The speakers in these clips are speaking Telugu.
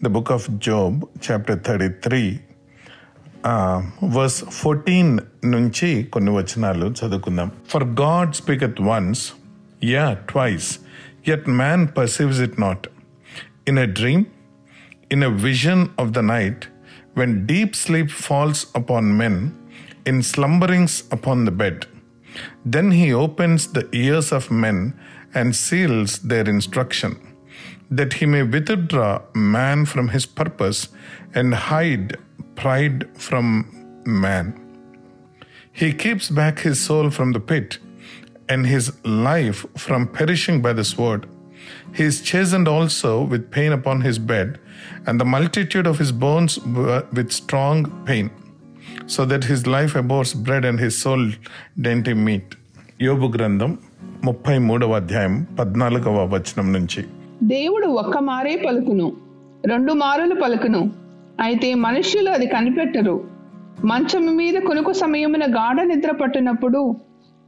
the book of Job, chapter 33, verse fourteen నుంచి కొన్ని వచనాలు చదువుకుందాం for God speaketh once yea twice yet man perceives it not in a dream in a vision of the night, when deep sleep falls upon men, in slumberings upon the bed. Then he opens the ears of men and seals their instruction, that he may withdraw man from his purpose and hide pride from man. He keeps back his soul from the pit and his life from perishing by the sword. He is chastened also with pain upon his bed, and the multitude of his bones were with strong pain, so that his life abhors bread and his soul dainty meat. యోబు గ్రంథం ముప్పై మూడవ అధ్యాయం పద్నాలుగవ వచనం నుంచి దేవుడు ఒక్క మారే పలుకును రెండు మారులు పలుకును. అయితే మనుష్యులు అది కనిపెట్టరు. మంచం మీద కొనుకు సమయమున గాఢ నిద్ర పట్టినప్పుడు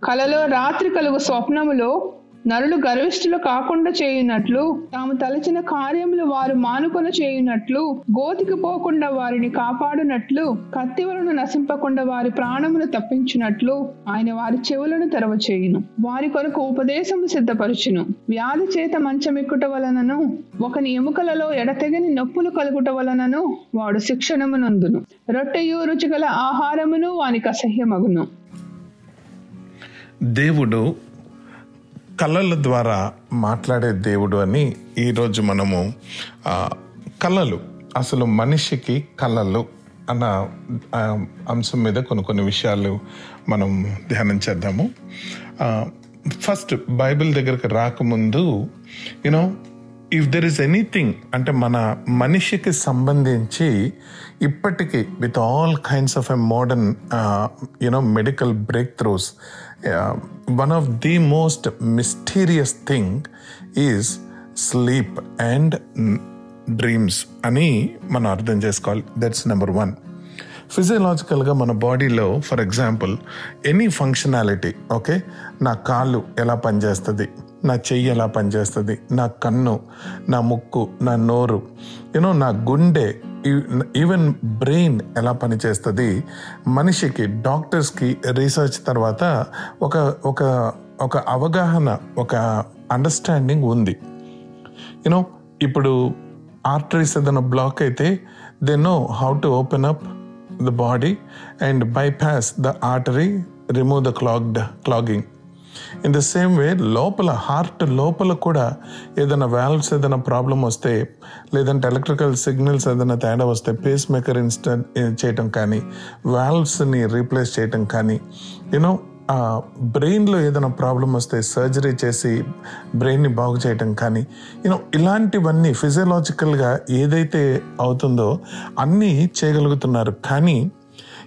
కలలో రాత్రి కలుగు స్వప్నములో నరులు గర్విష్ఠులు కాకుండా చేయునట్లు తాము తలచిన కార్యములు వారు మానుకొన చేయునట్లు గోతికి పోకుండా వారిని కాపాడునట్లు కత్తివలను నశింపకుండా వారి ప్రాణమును తప్పించునట్లు ఆయన వారి చెవులను తెరవ చేయును వారి కొరకు ఉపదేశము సిద్ధపరచును. వ్యాధి చేత మంచమెక్కుట వలనను ఒకని ఎముకలలో ఎడతెగని నొప్పులు కలుగుట వలనను వాడు శిక్షణమునందును రొట్టెయు రుచిగల ఆహారమును వానికి అసహ్యమగును. దేవుడు కళల ద్వారా మాట్లాడే దేవుడు అని ఈరోజు మనము కళలు. అసలు మనిషికి కళలు అన్న అంశం మీద కొన్ని కొన్ని విషయాలు మనం ధ్యానం చేద్దాము. ఫస్ట్ బైబిల్ దగ్గరకు రాకముందు you know if there is anything అంటే మన మనిషికి సంబంధించి ఇప్పటికీ with all kinds of a modern you know medical breakthroughs one of the most mysterious thing is sleep and dreams అని మనం అర్థం చేసుకోవాలి. దట్స్ నెంబర్ వన్ ఫిజియలాజికల్గా మన బాడీలో for example any functionality okay నా కాళ్ళు ఎలా పనిచేస్తుంది? నా చెయ్యి ఎలా పనిచేస్తుంది? నా కన్ను నా ముక్కు నా నోరు యూనో నా గుండె ఈవెన్ బ్రెయిన్ ఎలా పనిచేస్తుంది? మనిషికి డాక్టర్స్కి రీసెర్చ్ తర్వాత ఒక ఒక ఒక అవగాహన ఒక అండర్స్టాండింగ్ ఉంది. యూనో ఇప్పుడు ఆర్టరీస్ ఏదైనా బ్లాక్ అయితే they know how to open up the body and bypass the artery remove the clogged clogging in the same way లోపల హార్ట్ లోపల కూడా ఏదైనా వాల్వ్స్ ఏదైనా ప్రాబ్లం వస్తే లేదంటే ఎలక్ట్రికల్ సిగ్నల్స్ ఏదైనా తేడా వస్తే పేస్ మేకర్ ఇన్స్టెంట్ చేయటం కానీ వాల్వ్స్ని రీప్లేస్ చేయటం కానీ యూనో బ్రెయిన్లో ఏదైనా ప్రాబ్లం వస్తే సర్జరీ చేసి బ్రెయిన్ని బాగు చేయటం కానీ యూనో ఇలాంటివన్నీ ఫిజియలాజికల్గా ఏదైతే అవుతుందో అన్నీ చేయగలుగుతున్నారు. కానీ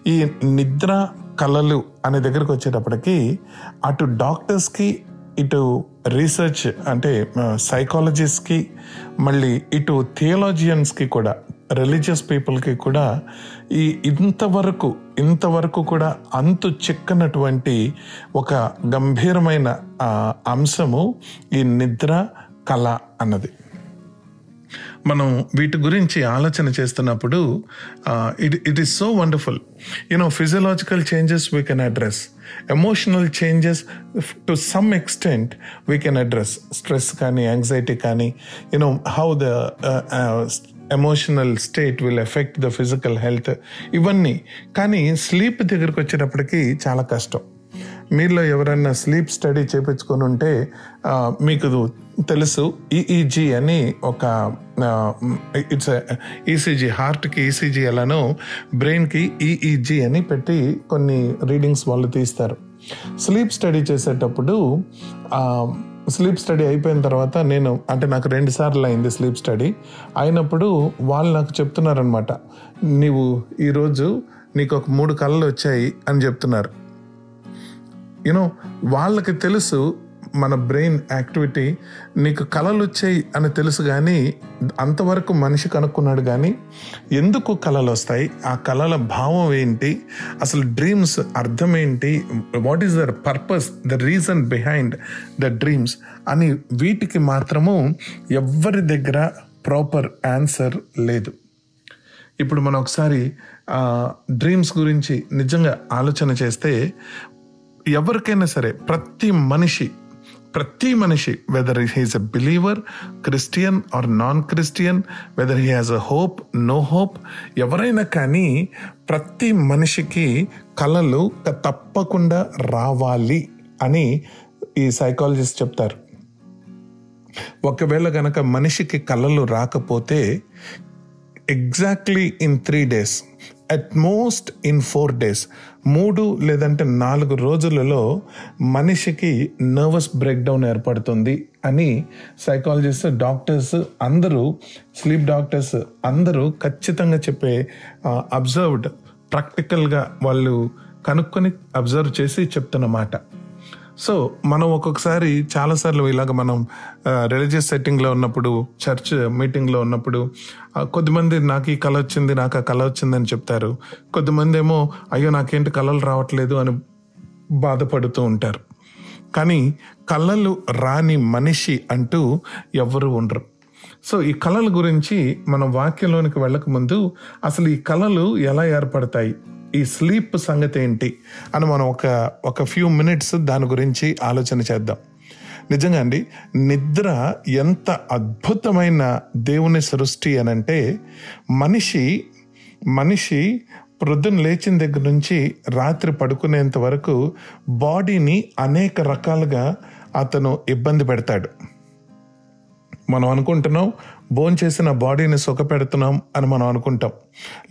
ఈ నిద్ర కళలు అనే దగ్గరకు వచ్చేటప్పటికి అటు డాక్టర్స్కి ఇటు రీసెర్చ్ అంటే సైకాలజిస్ట్కి మళ్ళీ ఇటు థియోలాజియన్స్కి కూడా రిలీజియస్ పీపుల్కి కూడా ఈ ఇంతవరకు ఇంతవరకు కూడా అంతు చిక్కనటువంటి ఒక గంభీరమైన అంశము ఈ నిద్ర కళ అన్నది. మనం వీటి గురించి ఆలోచన చేస్తున్నప్పుడు it it is so wonderful you know physiological changes we can address emotional changes to some extent we can address stress కానీ యాంగ్జైటీ కానీ you know how the emotional state will affect the physical health ఇవన్నీ. కానీ స్లీప్ దగ్గరకు వచ్చేటప్పటికి చాలా కష్టం. మీలో ఎవరైనా స్లీప్ స్టడీ చేపించుకొని ఉంటే మీకు తెలుసు ఈఈజీ అని ఒక ఇట్స్ ఈసీజీ హార్ట్కి ఈసీజీ ఎలానో బ్రెయిన్కి ఈఈజీ అని పెట్టి కొన్ని రీడింగ్స్ వాళ్ళు తీస్తారు. స్లీప్ స్టడీ చేసేటప్పుడు స్లీప్ స్టడీ అయిపోయిన తర్వాత నేను అంటే నాకు రెండు సార్లు అయింది స్లీప్ స్టడీ. అయినప్పుడు వాళ్ళు నాకు చెప్తున్నారనమాట నీవు ఈరోజు నీకు ఒక మూడు కళలు వచ్చాయి అని చెప్తున్నారు. యూనో వాళ్ళకి తెలుసు మన బ్రెయిన్ యాక్టివిటీ నీకు కళలు వచ్చాయి అని తెలుసు కానీ అంతవరకు మనిషి కనుక్కున్నాడు కానీ ఎందుకు కళలు వస్తాయి ఆ కళల భావం ఏంటి? అసలు డ్రీమ్స్ అర్థం ఏంటి? What is their purpose the reason behind the dreams అని వీటికి మాత్రము ఎవ్వరి దగ్గర ప్రాపర్ ఆన్సర్ లేదు. ఇప్పుడు మనం ఒకసారి డ్రీమ్స్ గురించి నిజంగా ఆలోచన చేస్తే ఎవరికైనా సరే ప్రతి మనిషి ప్రతి మనిషి whether he's a believer Christian or non Christian whether he has a hope no hope ఎవరైనా కానీ ప్రతి మనిషికి కళలు తప్పకుండా రావాలి అని ఈ సైకాలజిస్ట్ చెప్తారు. ఒకవేళ గనక మనిషికి కళలు రాకపోతే exactly in three days at most in four days మూడు లేదంటే నాలుగు రోజులలో మనిషికి నర్వస్ బ్రేక్డౌన్ ఏర్పడుతుంది అని సైకాలజిస్ట్ డాక్టర్స్ అందరూ స్లీప్ డాక్టర్స్ అందరూ ఖచ్చితంగా చెప్పే అబ్జర్వ్డ్ ప్రాక్టికల్గా వాళ్ళు కనుక్కొని అబ్జర్వ్ చేసి చెప్తున్నమాట సో మనం ఒక్కొక్కసారి చాలాసార్లు ఇలాగ మనం రిలీజియస్ సెట్టింగ్లో ఉన్నప్పుడు చర్చ్ మీటింగ్లో ఉన్నప్పుడు కొద్దిమంది నాకు ఈ కళ వచ్చింది నాకు ఆ కళ వచ్చింది అని చెప్తారు. కొద్దిమంది ఏమో అయ్యో నాకేంటి కళలు రావట్లేదు అని బాధపడుతూ ఉంటారు. కానీ కళలు రాని మనిషి అంటూ ఎవరు ఉండరు. సో ఈ కళల గురించి మనం వాక్యంలోనికి వెళ్ళక ముందు అసలు ఈ కళలు ఎలా ఏర్పడతాయి? ఈ స్లీప్ సంగతి ఏంటి అని మనం ఒక ఒక ఫ్యూ మినిట్స్ దాని గురించి ఆలోచన చేద్దాం. నిజంగా అండి నిద్ర ఎంత అద్భుతమైన దేవుని సృష్టి అనంటే మనిషి మనిషి ప్రొద్దున లేచిన దగ్గర నుంచి రాత్రి పడుకునేంత వరకు బాడీని అనేక రకాలుగా అతను ఇబ్బంది పెడతాడు. మనం అనుకుంటున్నాం బోన్ చేసిన బాడీని సుఖ పెడుతున్నాం అని మనం అనుకుంటాం.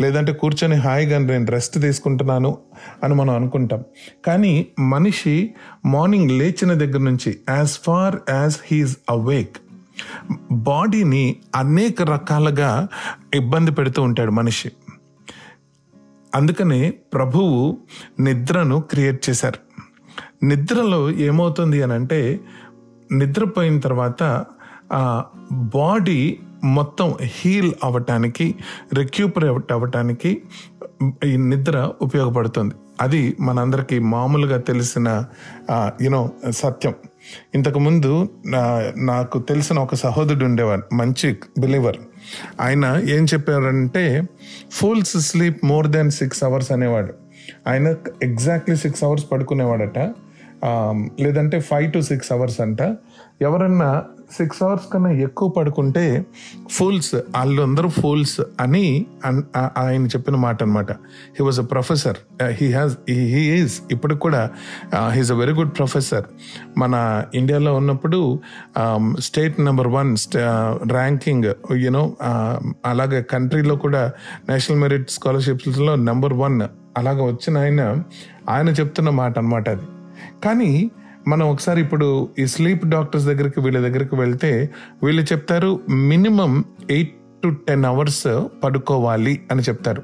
లేదంటే కూర్చొని హాయిగా నేను రెస్ట్ తీసుకుంటున్నాను అని మనం అనుకుంటాం. కానీ మనిషి మార్నింగ్ లేచిన దగ్గర నుంచి as far as he is awake బాడీని అనేక రకాలుగా ఇబ్బంది పెడుతూ ఉంటాడు మనిషి. అందుకనే ప్రభువు నిద్రను క్రియేట్ చేశారు. నిద్రలో ఏమవుతుంది అని అంటే నిద్రపోయిన తర్వాత బాడీ మొత్తం హీల్ అవ్వటానికి రిక్యూపరేట్ అవ్వటానికి ఈ నిద్ర ఉపయోగపడుతుంది. అది మనందరికీ మామూలుగా తెలిసిన యూనో సత్యం. ఇంతకుముందు నా- నాకు తెలిసిన ఒక సహోదరుడు ఉండేవాడు మంచి బిలీవర్ ఆయన ఏం చెప్పారంటే fools sleep more than six hours అనేవాడు. ఆయన ఎగ్జాక్ట్లీ సిక్స్ అవర్స్ పడుకునేవాడట. లేదంటే ఫైవ్ టు సిక్స్ అవర్స్ అంట. ఎవరన్నా సిక్స్ అవర్స్ కన్నా ఎక్కువ పడుకుంటే ఫూల్స్ వాళ్ళందరూ ఫూల్స్ అని అన్- ఆయన చెప్పిన మాట అనమాట he was a professor he has he is ఇప్పటికి కూడా he's a very good professor మన ఇండియాలో ఉన్నప్పుడు state number one ranking you know అలాగే కంట్రీలో కూడా నేషనల్ మెరిట్ స్కాలర్షిప్స్లో నెంబర్ వన్ అలాగ వచ్చిన ఆయన ఆయన చెప్తున్న మాట అనమాట అది. కానీ మనం ఒకసారి ఇప్పుడు ఈ స్లీప్ డాక్టర్స్ దగ్గరికి వీళ్ళ దగ్గరికి వెళ్తే వీళ్ళు చెప్తారు minimum eight to ten hours పడుకోవాలి అని చెప్తారు.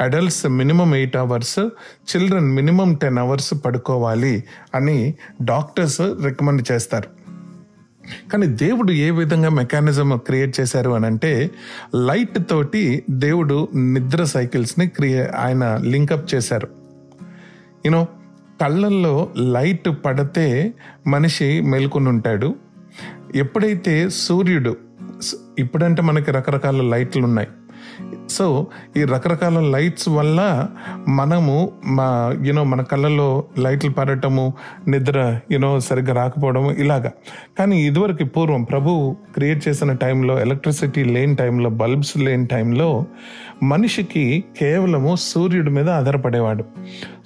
Adults minimum eight hours children minimum ten hours పడుకోవాలి అని డాక్టర్స్ రికమెండ్ చేస్తారు. కానీ దేవుడు ఏ విధంగా మెకానిజం క్రియేట్ చేశారు అని అంటే లైట్ తోటి దేవుడు నిద్ర సైకిల్స్ని క్రియే ఆయన లింకప్ చేశారు. యూనో కళ్ళల్లో లైట్ పడితే మనిషి మేల్కొని ఉంటాడు ఎప్పుడైతే సూర్యుడు ఇప్పుడంటే మనకి రకరకాల లైట్లు ఉన్నాయి సో ఈ రకరకాల లైట్స్ వల్ల మనము మా యూనో మన కళ్ళలో లైట్లు పడటము నిద్ర యూనో సరిగ్గా రాకపోవడము ఇలాగా. కానీ ఇదివరకు పూర్వం ప్రభు క్రియేట్ చేసిన టైంలో ఎలక్ట్రిసిటీ లేని టైంలో బల్బ్స్ లేని టైంలో మనిషికి కేవలము సూర్యుడి మీద ఆధారపడేవాడు.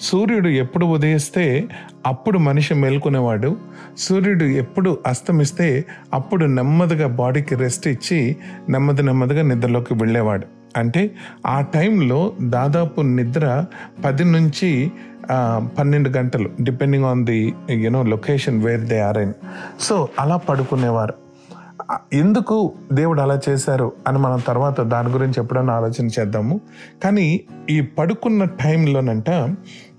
సూర్యుడు ఎప్పుడు ఉదయిస్తే అప్పుడు మనిషి మేల్కొనేవాడు. సూర్యుడు ఎప్పుడు అస్తమిస్తే అప్పుడు నెమ్మదిగా బాడీకి రెస్ట్ ఇచ్చి నెమ్మది నెమ్మదిగా నిద్రలోకి వెళ్ళేవాడు. అంటే ఆ టైంలో దాదాపు నిద్ర పది నుంచి పన్నెండు గంటలు depending on the you know location where they are in so అలా పడుకునేవారు. ఎందుకు దేవుడు అలా చేశారు అని మనం తర్వాత దాని గురించి ఎప్పుడైనా ఆలోచన చేద్దాము. కానీ ఈ పడుకున్న టైంలోనంట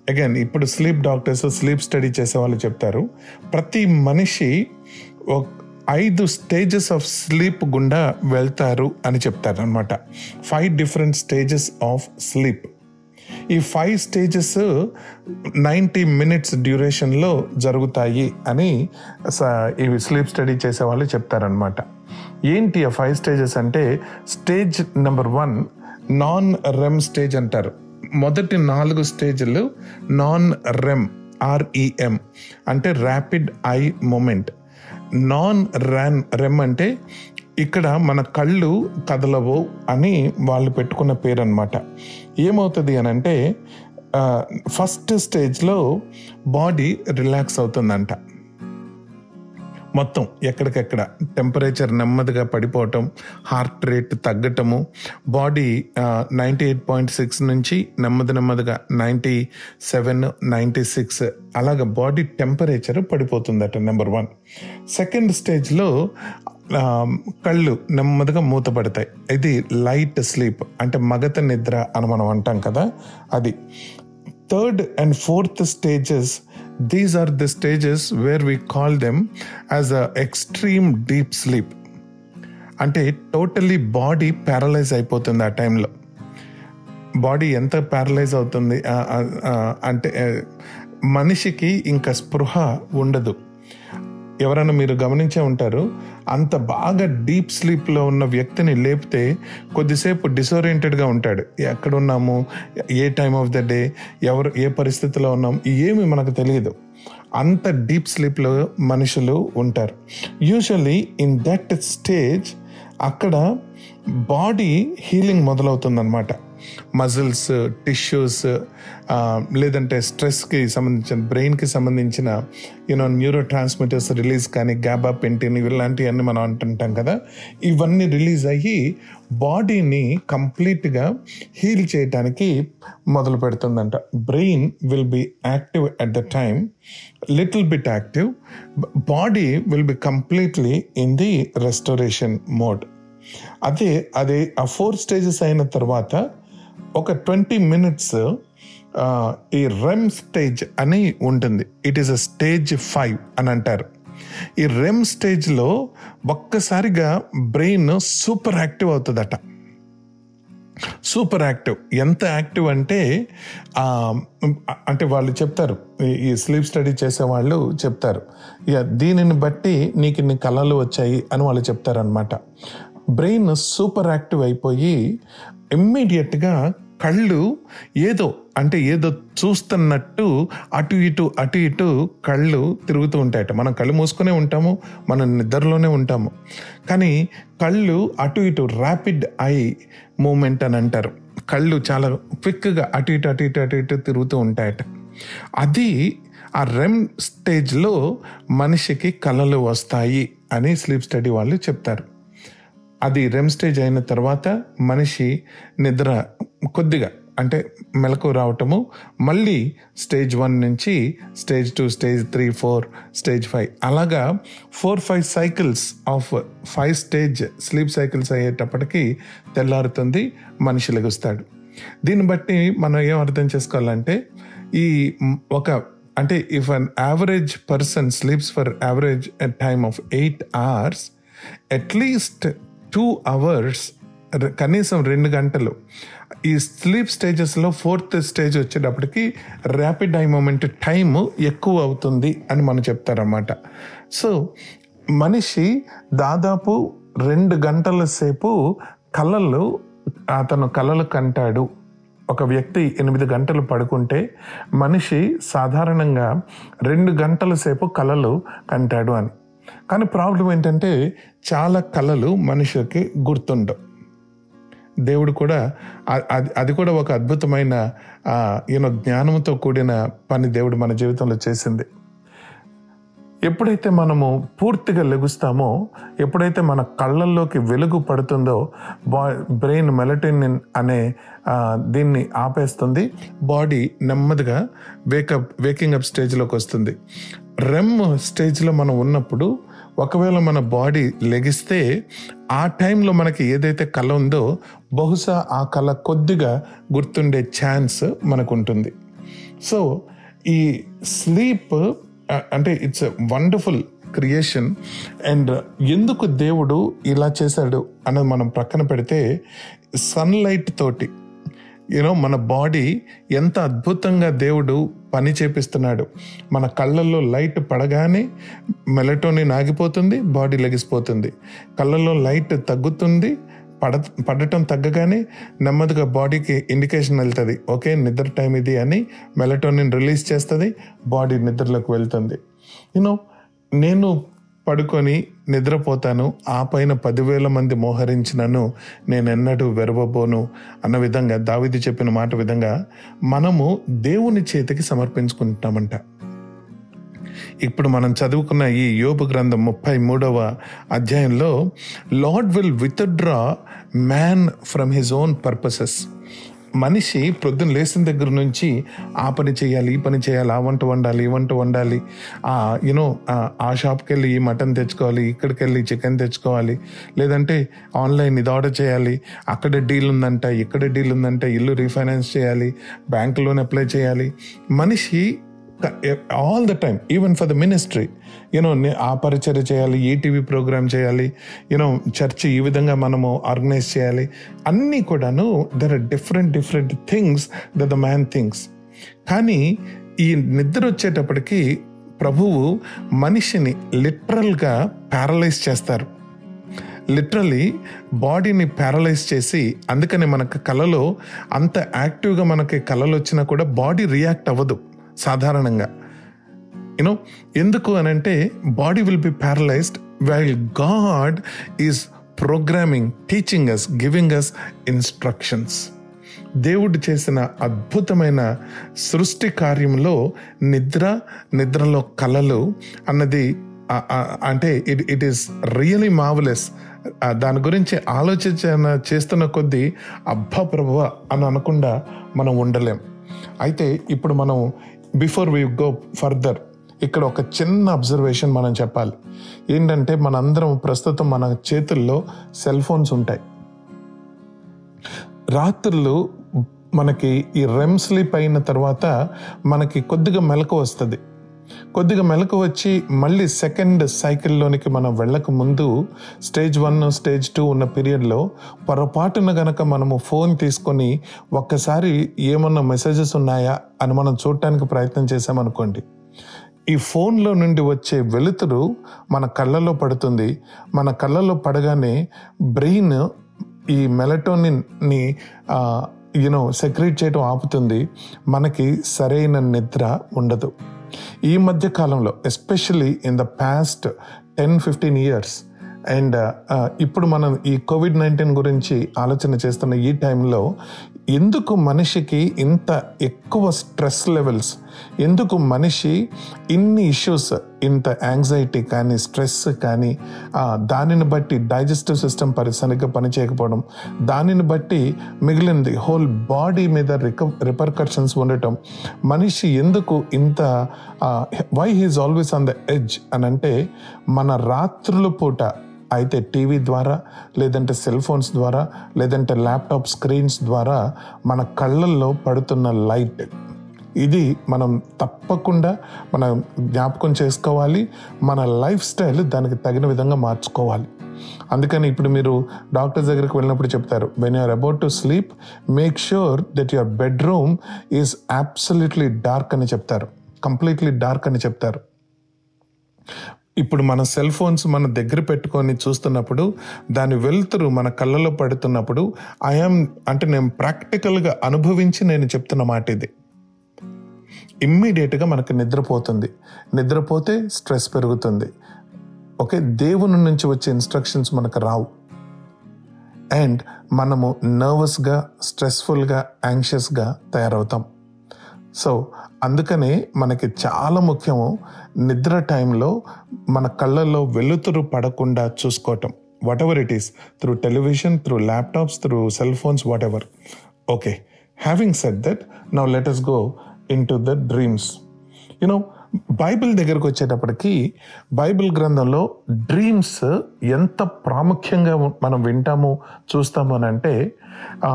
అగైన్ ఇప్పుడు స్లీప్ డాక్టర్స్ స్లీప్ స్టడీ చేసే వాళ్ళు చెప్తారు ప్రతి మనిషి ఒక ఐదు స్టేజెస్ ఆఫ్ స్లీప్ గుండా వెళ్తారు అని చెప్తారు అనమాట five different stages of sleep ఈ ఫైవ్ స్టేజెస్ నైంటీ మినిట్స్ డ్యూరేషన్లో జరుగుతాయి అని స- స్లీప్ స్టడీ చేసే వాళ్ళు చెప్తారనమాట ఏంటి ఆ ఫైవ్ స్టేజెస్ అంటే stage number one non REM stage అంటారు. మొదటి నాలుగు స్టేజ్లు non REM R E M అంటే ర్యాపిడ్ ఐ మూమెంట్ నాన్ ర్యాన్ రెమ్ అంటే ఇక్కడ మన కళ్ళు కదలవు అని వాళ్ళు పెట్టుకున్న పేరు అనమాట ఏమవుతుంది అని అంటే ఫస్ట్ స్టేజ్లో బాడీ రిలాక్స్ అవుతుందంట. మొత్తం ఎక్కడికెక్కడ టెంపరేచర్ నెమ్మదిగా పడిపోవటం heart rate తగ్గటము body ninety eight point six నుంచి నెమ్మది నెమ్మదిగా నైంటీ సెవెన్ నైంటీ సిక్స్ అలాగ బాడీ టెంపరేచర్ పడిపోతుందట నెంబర్ వన్ సెకండ్ స్టేజ్లో కళ్ళు నెమ్మదిగా మూతపడతాయి. ఇది లైట్ స్లీప్ అంటే మగత నిద్ర అని మనం అంటాం కదా అది. Third and fourth stages these are the stages where we call them as a extreme deep sleep అంటే టోటలీ బాడీ ప్యారలైజ్ అయిపోతుంది ఆ టైంలో. బాడీ ఎంత ప్యారలైజ్ అవుతుంది? అంటే మనిషికి ఇంకా స్పృహ ఉండదు. ఎవరైనా మీరు గమనించే ఉంటారు అంత బాగా డీప్ స్లీప్లో ఉన్న వ్యక్తిని లేపితే కొద్దిసేపు డిసోరియంటెడ్గా ఉంటాడు. ఎక్కడ ఉన్నాము? ఏ టైం ఆఫ్ ద డే? ఎవరు ఏ పరిస్థితిలో ఉన్నాము ఏమి మనకు తెలియదు. అంత డీప్ స్లీప్లో మనుషులు ఉంటారు. యూజువల్లీ ఇన్ దట్ స్టేజ్ అక్కడ బాడీ హీలింగ్ మొదలవుతుందన్నమాట. Muscles tissues uh, uh, um, లేదంటే స్ట్రెస్కి సంబంధించిన బ్రెయిన్కి సంబంధించిన యూనో న్యూరో ట్రాన్స్మిటర్స్ రిలీజ్ కానీ గ్యాబా పెంటిన్ ఇలాంటివన్నీ మనం అంటుంటాం కదా. ఇవన్నీ రిలీజ్ అయ్యి బాడీని కంప్లీట్గా హీల్ చేయడానికి మొదలు పెడుతుందంట. Brain will be active at the time little bit active body will be completely in the restoration mode అదే అదే ఆ ఫోర్ స్టేజెస్ అయిన తర్వాత ఒక ట్వంటీ మినిట్స్ ఈ రెమ్ స్టేజ్ అని ఉంటుంది. It is a stage five అని అంటారు. ఈ రెమ్ స్టేజ్లో ఒక్కసారిగా బ్రెయిన్ సూపర్ యాక్టివ్ అవుతుందట. సూపర్ యాక్టివ్ ఎంత యాక్టివ్ అంటే అంటే వాళ్ళు చెప్తారు. ఈ- ఈ స్లీప్ స్టడీ చేసే వాళ్ళు చెప్తారు. ఇక దీనిని బట్టి నీకు ఇన్ని కళలు వచ్చాయి అని వాళ్ళు చెప్తారనమాట బ్రెయిన్ సూపర్ యాక్టివ్ అయిపోయి ఇమ్మీడియట్గా కళ్ళు ఏదో అంటే ఏదో చూస్తున్నట్టు అటు ఇటు అటు ఇటు కళ్ళు తిరుగుతూ ఉంటాయట. మనం కళ్ళు మూసుకునే ఉంటాము మనం నిద్రలోనే ఉంటాము. కానీ కళ్ళు అటు ఇటు ర్యాపిడ్ ఐ మూమెంట్ అని అంటారు. కళ్ళు చాలా క్విక్గా అటు ఇటు అటు ఇటు అటు ఇటు తిరుగుతూ ఉంటాయట. అది ఆ రెమ్ స్టేజ్లో మనిషికి కళలు వస్తాయి అని స్లీప్ స్టడీ వాళ్ళు చెప్తారు. అది రెమ్ స్టేజ్ అయిన తర్వాత మనిషి నిద్ర కొద్దిగా అంటే మెలకు రావటము మళ్ళీ స్టేజ్ వన్ నుంచి stage two stage three four stage five అలాగా four five cycles of five stage sleep cycles అయ్యేటప్పటికి తెల్లారుతుంది మనిషి లెగుస్తాడు. దీన్ని బట్టి మనం ఏం అర్థం చేసుకోవాలంటే ఈ ఒక అంటే if an average person sleeps for average time of eight hours at least two hours కనీసం రెండు గంటలు. ఈ స్లీప్ స్టేజెస్లో ఫోర్త్ స్టేజ్ వచ్చేటప్పటికి ర్యాపిడ్ ఐ మూమెంట్ టైం ఎక్కువ అవుతుంది అని మనం చెప్తారన్నమాట. సో మనిషి దాదాపు రెండు గంటల సేపు కళలు అతను కళలు కంటాడు. ఒక వ్యక్తి ఎనిమిది గంటలు పడుకుంటే మనిషి సాధారణంగా రెండు గంటల సేపు కళలు కంటాడు అని. కానీ ప్రాబ్లం ఏంటంటే చాలా కళలు మనిషికి గుర్తుండవు దేవుడు కూడా అది అది కూడా ఒక అద్భుతమైన యూనో జ్ఞానంతో కూడిన పని దేవుడు మన జీవితంలో చేసింది. ఎప్పుడైతే మనము పూర్తిగా లెగుస్తామో ఎప్పుడైతే మన కళ్ళల్లోకి వెలుగు పడుతుందో బా బ్రెయిన్ మెలటోనిన్ అనే దీన్ని ఆపేస్తుంది. బాడీ నెమ్మదిగా వేకప్ వేకింగ్ అప్ స్టేజ్లోకి వస్తుంది. రెమ్ స్టేజ్లో మనం ఉన్నప్పుడు ఒకవేళ మన బాడీ లెగిస్తే ఆ టైంలో మనకి ఏదైతే కళ ఉందో బహుశా ఆ కళ కొద్దిగా గుర్తుండే ఛాన్స్ మనకు ఉంటుంది సో ఈ స్లీప్ అంటే it's a wonderful creation and ఎందుకు దేవుడు ఇలా చేశాడు అన్నది మనం ప్రక్కన పెడితే సన్లైట్ తోటి యూనో మన బాడీ ఎంత అద్భుతంగా దేవుడు పని చేపిస్తున్నాడు. మన కళ్ళల్లో లైట్ పడగానే మెలటోనిన్ ఆగిపోతుంది బాడీ లెగిసిపోతుంది. కళ్ళల్లో లైట్ తగ్గుతుంది పడ పడటం తగ్గగానే నెమ్మదిగా బాడీకి ఇండికేషన్ వెళ్తుంది. ఓకే నిద్ర టైం ఇది అని మెలటోనిన్ రిలీజ్ చేస్తుంది బాడీ నిద్రలోకి వెళ్తుంది. యూనో నేను పడుకొని నిద్రపోతాను ఆ పైన పదివేల మంది మోహరించినను నేను ఎన్నడూ వెరవబోను అన్న విధంగా దావిది చెప్పిన మాట విధంగా మనము దేవుని చేతికి సమర్పించుకుంటామంట. ఇప్పుడు మనం చదువుకున్న ఈ యోబు గ్రంథం ముప్పై మూడవ అధ్యాయంలో Lord will withdraw man from his own purposes. మనిషి ప్రొద్దున లేచిన దగ్గర నుంచి ఆ పని చేయాలి ఈ పని చేయాలి ఆ వంట వండాలి ఈ వంట వండాలి ఆ యూనో ఆ షాప్కి వెళ్ళి ఈ మటన్ తెచ్చుకోవాలి ఇక్కడికి వెళ్ళి చికెన్ తెచ్చుకోవాలి లేదంటే ఆన్లైన్ ఇది ఆర్డర్ చేయాలి అక్కడ డీల్ ఉందంట ఇక్కడ డీల్ ఉందంట ఇల్లు రీఫైనాన్స్ చేయాలి బ్యాంక్ లోన్ అప్లై చేయాలి. మనిషి all the time even for the ministry you know ఆ పరిచర్య చేయాలి ఈ టీవీ ప్రోగ్రామ్ చేయాలి యూనో చర్చ్ ఈ విధంగా మనము ఆర్గనైజ్ చేయాలి. అన్నీ కూడాను there are different different things the the man things కానీ ఈ నిద్ర వచ్చేటప్పటికి ప్రభువు మనిషిని లిటరల్గా ప్యారలైజ్ చేస్తారు. లిటరలీ బాడీని ప్యారలైజ్ చేసి అందుకని మనకు కళలో అంత యాక్టివ్గా మనకి కళలు వచ్చినా కూడా బాడీ రియాక్ట్ అవ్వదు. సాధారణంగా. యూనో ఎందుకు అని అంటే body will be paralysed while God is programming teaching us giving us instructions దేవుడు చేసిన అద్భుతమైన సృష్టి కార్యంలో నిద్ర నిద్రలో కళలు అన్నది అంటే it it is really marvellous దాని గురించి ఆలోచన చేస్తున్న కొద్దీ అబ్బా ప్రభువ అని అనకుండా మనం ఉండలేం. అయితే ఇప్పుడు మనం బిఫోర్ వి గో ఫర్దర్ ఇక్కడ ఒక చిన్న అబ్జర్వేషన్ మనం చెప్పాలి. ఏంటంటే మనందరం ప్రస్తుతం మన చేతుల్లో సెల్ ఫోన్స్ ఉంటాయి. రాత్రులు మనకి ఈ రెమ్ స్లీప్ అయిన తర్వాత మనకి కొద్దిగా మెలకు వస్తుంది. కొద్దిగా మెలకు వచ్చి మళ్ళీ సెకండ్ సైకిల్లోనికి మనం వెళ్ళక ముందు స్టేజ్ వన్ స్టేజ్ టూ ఉన్న పీరియడ్లో పొరపాటున గనక మనము ఫోన్ తీసుకొని ఒక్కసారి ఏమన్నా మెసేజెస్ ఉన్నాయా అని మనం చూడటానికి ప్రయత్నం చేసామనుకోండి ఈ ఫోన్లో నుండి వచ్చే వెలుతురు మన కళ్ళలో పడుతుంది. మన కళ్ళలో పడగానే బ్రెయిన్ ఈ మెలటోనిన్ని యూనో సెక్రేట్ చేయడం ఆపుతుంది. మనకి సరైన నిద్ర ఉండదు. ఈ మధ్య కాలంలో especially in the past ten fifteen years and ఇప్పుడు మనం ఈ కోవిడ్ నైన్టీన్ గురించి ఆలోచన చేస్తున్న ఈ టైంలో ఎందుకు మనిషికి ఇంత ఎక్కువ స్ట్రెస్ లెవెల్స్? ఎందుకు మనిషి ఇన్ని ఇష్యూస్ ఇంత యాంగ్జైటీ కానీ స్ట్రెస్ కానీ దానిని బట్టి డైజెస్టివ్ సిస్టమ్ పరి సరిగ్గా పనిచేయకపోవడం దానిని బట్టి మిగిలింది హోల్ బాడీ మీద రిక రిపర్కర్షన్స్ ఉండటం. మనిషి ఎందుకు ఇంత why he's always on the edge అని అంటే మన రాత్రుల పూట అయితే టీవీ ద్వారా లేదంటే సెల్ ఫోన్స్ ద్వారా లేదంటే ల్యాప్టాప్ స్క్రీన్స్ ద్వారా మన కళ్ళల్లో పడుతున్న లైట్. ఇది మనం తప్పకుండా మనం జ్ఞాపకం చేసుకోవాలి మన లైఫ్ స్టైల్ దానికి తగిన విధంగా మార్చుకోవాలి. అందుకని ఇప్పుడు మీరు డాక్టర్ దగ్గరికి వెళ్ళినప్పుడు చెప్తారు when you're about to sleep make sure that your bedroom is absolutely dark అని చెప్తారు. కంప్లీట్లీ డార్క్ అని చెప్తారు. ఇప్పుడు మన సెల్ ఫోన్స్ మన దగ్గర పెట్టుకొని చూస్తున్నప్పుడు దాని వెలుతురు మన కళ్ళలో పడుతున్నప్పుడు ఐఎమ్ అంటే నేను ప్రాక్టికల్గా అనుభవించి నేను చెప్తున్న మాట ఇది. ఇమ్మీడియట్గా మనకు నిద్రపోతుంది. నిద్రపోతే స్ట్రెస్ పెరుగుతుంది. ఓకే దేవుని నుంచి వచ్చే ఇన్స్ట్రక్షన్స్ మనకు రావు. అండ్ మనము నర్వస్గా స్ట్రెస్ఫుల్గా యాంగ్షియస్గా తయారవుతాం. సో అందుకనే మనకి చాలా ముఖ్యము నిద్ర టైంలో మన కళ్ళల్లో వెలుతురు పడకుండా చూసుకోవటం. Whatever it is through television through laptops through cell phones whatever okay having set that now let go into the dreams you know Bible దగ్గరకు వచ్చేటప్పటికి బైబిల్ గ్రంథంలో డ్రీమ్స్ ఎంత ప్రాముఖ్యంగా మనం వింటాము చూస్తాము అని అంటే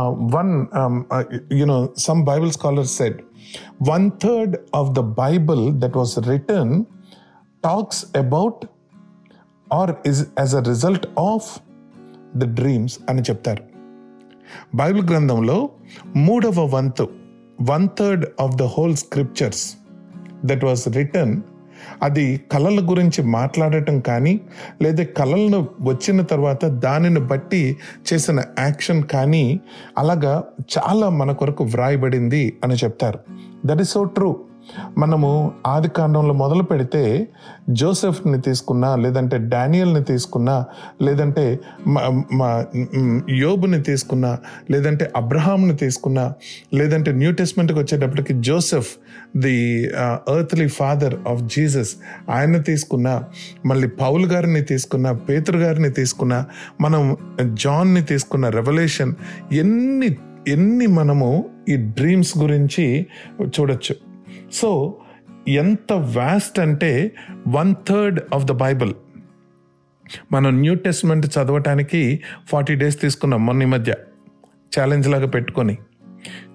one you know some Bible scholar set one third of the Bible that was written talks about or is as a result of the dreams అని చెప్తారు. బైబిల్ గ్రంథంలో మూడవ వంతు one third of the whole scriptures that was written అది కళల గురించి మాట్లాడటం కానీ లేదా కళలను వచ్చిన తర్వాత దానిని బట్టి చేసిన యాక్షన్ కానీ అలాగా చాలా మన కొరకు వ్రాయబడింది అని చెప్తారు. దట్ ఈస్ సో ట్రూ మనము ఆది కాండంలో మొదలు పెడితే జోసెఫ్ని తీసుకున్నా లేదంటే డానియల్ని తీసుకున్నా లేదంటే మ- యోబుని తీసుకున్నా లేదంటే అబ్రహాంని తీసుకున్నా లేదంటే న్యూ టెస్ట్మెంట్కి వచ్చేటప్పటికి Joseph the earthly father of Jesus ఆయన తీసుకున్నా మళ్ళీ పౌల్ గారిని తీసుకున్నా పేతురు గారిని తీసుకున్నా మనం జాన్ని తీసుకున్న రెవల్యూషన్ ఎన్ని ఎన్ని మనము ఈ డ్రీమ్స్ గురించి చూడొచ్చు. సో ఎంత వాస్ట్ అంటే one third of the Bible మనం న్యూ టెస్ట్మెంట్ చదవటానికి ఫార్టీ డేస్ తీసుకున్నాం మొన్న ఈ మధ్య. ఛాలెంజ్ లాగా పెట్టుకొని.